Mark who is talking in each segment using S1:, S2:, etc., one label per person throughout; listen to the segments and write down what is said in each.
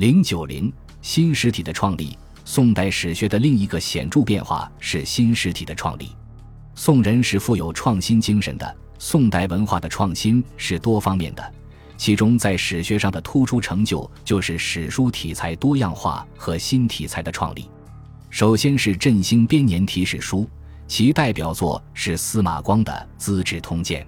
S1: 零九零新实体的创立，宋代史学的另一个显著变化是新实体的创立。宋人是富有创新精神的，宋代文化的创新是多方面的，其中在史学上的突出成就就是史书题材多样化和新题材的创立。首先是振兴编年体史书，其代表作是司马光的《资治通鉴》。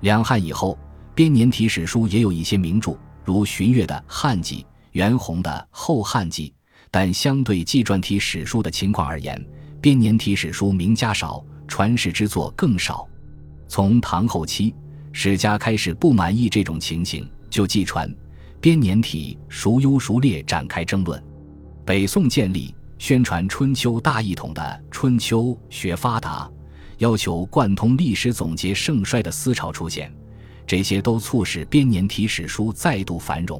S1: 两汉以后，编年体史书也有一些名著，如荀悦的《汉纪》。袁弘的《后汉纪》，但相对纪传体史书的情况而言，编年体史书名家少，传世之作更少。从唐后期，史家开始不满意这种情形，就纪传、编年体孰优孰劣展开争论。北宋建立，宣传春秋大一统的春秋学发达，要求贯通历史、总结盛衰的思潮出现，这些都促使编年体史书再度繁荣。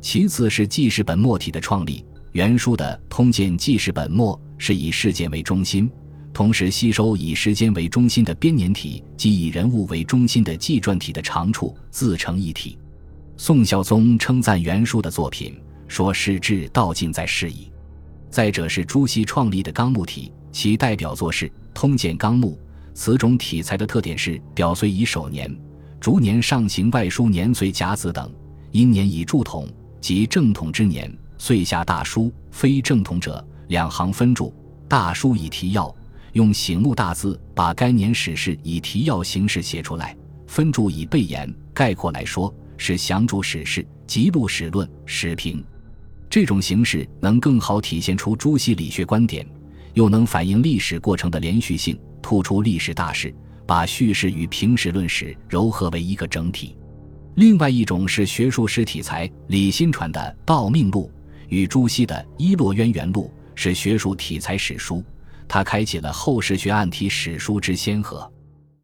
S1: 其次是记事本末体的创立，原书的《通鉴记事本末》是以事件为中心，同时吸收以时间为中心的编年体及以人物为中心的纪传体的长处，自成一体。宋孝宗称赞原书的作品，说是至道尽在事矣。再者是朱熹创立的纲目体，其代表作是《通鉴纲目》。此种体裁的特点是表随以首年，逐年上行外书年岁甲子等，因年以铸统。即正统之年，岁下大书；非正统者，两行分注。大书以提要，用醒目大字把该年史事以提要形式写出来；分注以备言概括来说，是详注史事、记录史论、史评。这种形式能更好体现出朱熹理学观点，又能反映历史过程的连续性，突出历史大事，把叙事与评史论史糅合为一个整体。另外一种是学术史题材，李新传的《道命录》与朱熹的《伊洛渊源录》是学术题材史书，它开启了后世学案体史书之先河。